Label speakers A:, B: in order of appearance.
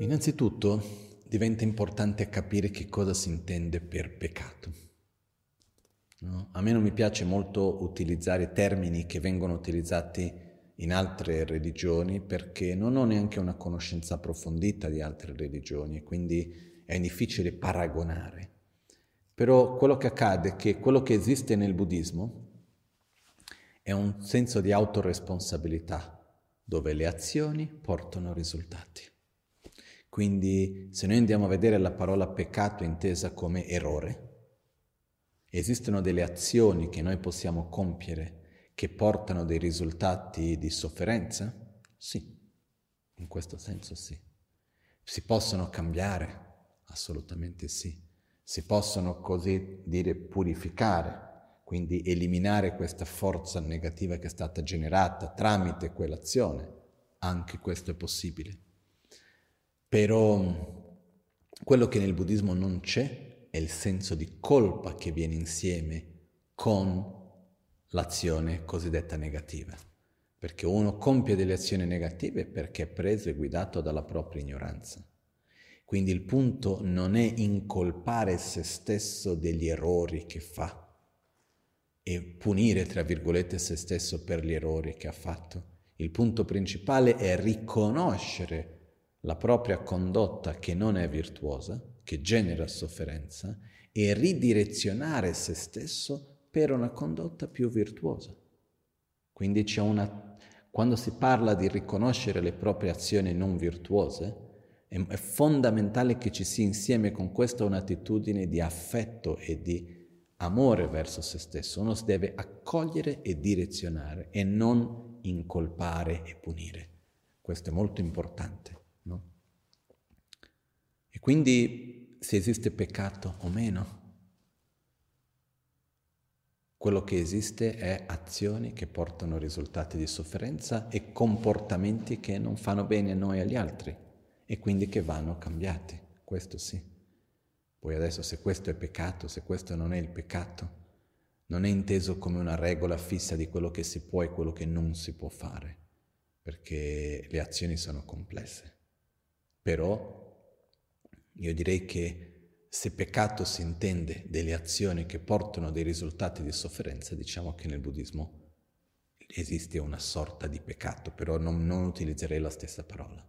A: Innanzitutto diventa importante capire che cosa si intende per peccato. No? A me non mi piace molto utilizzare termini che vengono utilizzati in altre religioni perché non ho neanche una conoscenza approfondita di altre religioni, quindi è difficile paragonare. Però quello che accade è che quello che esiste nel buddismo è un senso di autoresponsabilità, dove le azioni portano risultati. Quindi se noi andiamo a vedere la parola peccato intesa come errore, esistono delle azioni che noi possiamo compiere che portano dei risultati di sofferenza? Sì, in questo senso sì. Si possono cambiare? Assolutamente sì. Si possono così dire purificare, quindi eliminare questa forza negativa che è stata generata tramite quell'azione. Anche questo è possibile. Però quello che nel buddismo non c'è è il senso di colpa che viene insieme con l'azione cosiddetta negativa. Perché uno compie delle azioni negative perché è preso e guidato dalla propria ignoranza. Quindi il punto non è incolpare se stesso degli errori che fa e punire, tra virgolette, se stesso per gli errori che ha fatto. Il punto principale è riconoscere la propria condotta che non è virtuosa, che genera sofferenza, e ridirezionare se stesso per una condotta più virtuosa. Quindi c'è una... Quando si parla di riconoscere le proprie azioni non virtuose, è, fondamentale che ci sia insieme con questa un'attitudine di affetto e di amore verso se stesso. Uno si deve accogliere e direzionare e non incolpare e punire. Questo è molto importante. E quindi se esiste peccato o meno, quello che esiste è azioni che portano risultati di sofferenza e comportamenti che non fanno bene a noi e agli altri e quindi che vanno cambiati. Questo sì. Poi adesso se questo è peccato, se questo non è il peccato, non è inteso come una regola fissa di quello che si può e quello che non si può fare, perché le azioni sono complesse. Però io direi che se peccato si intende delle azioni che portano dei risultati di sofferenza, diciamo che nel buddismo esiste una sorta di peccato, però non, non utilizzerei la stessa parola.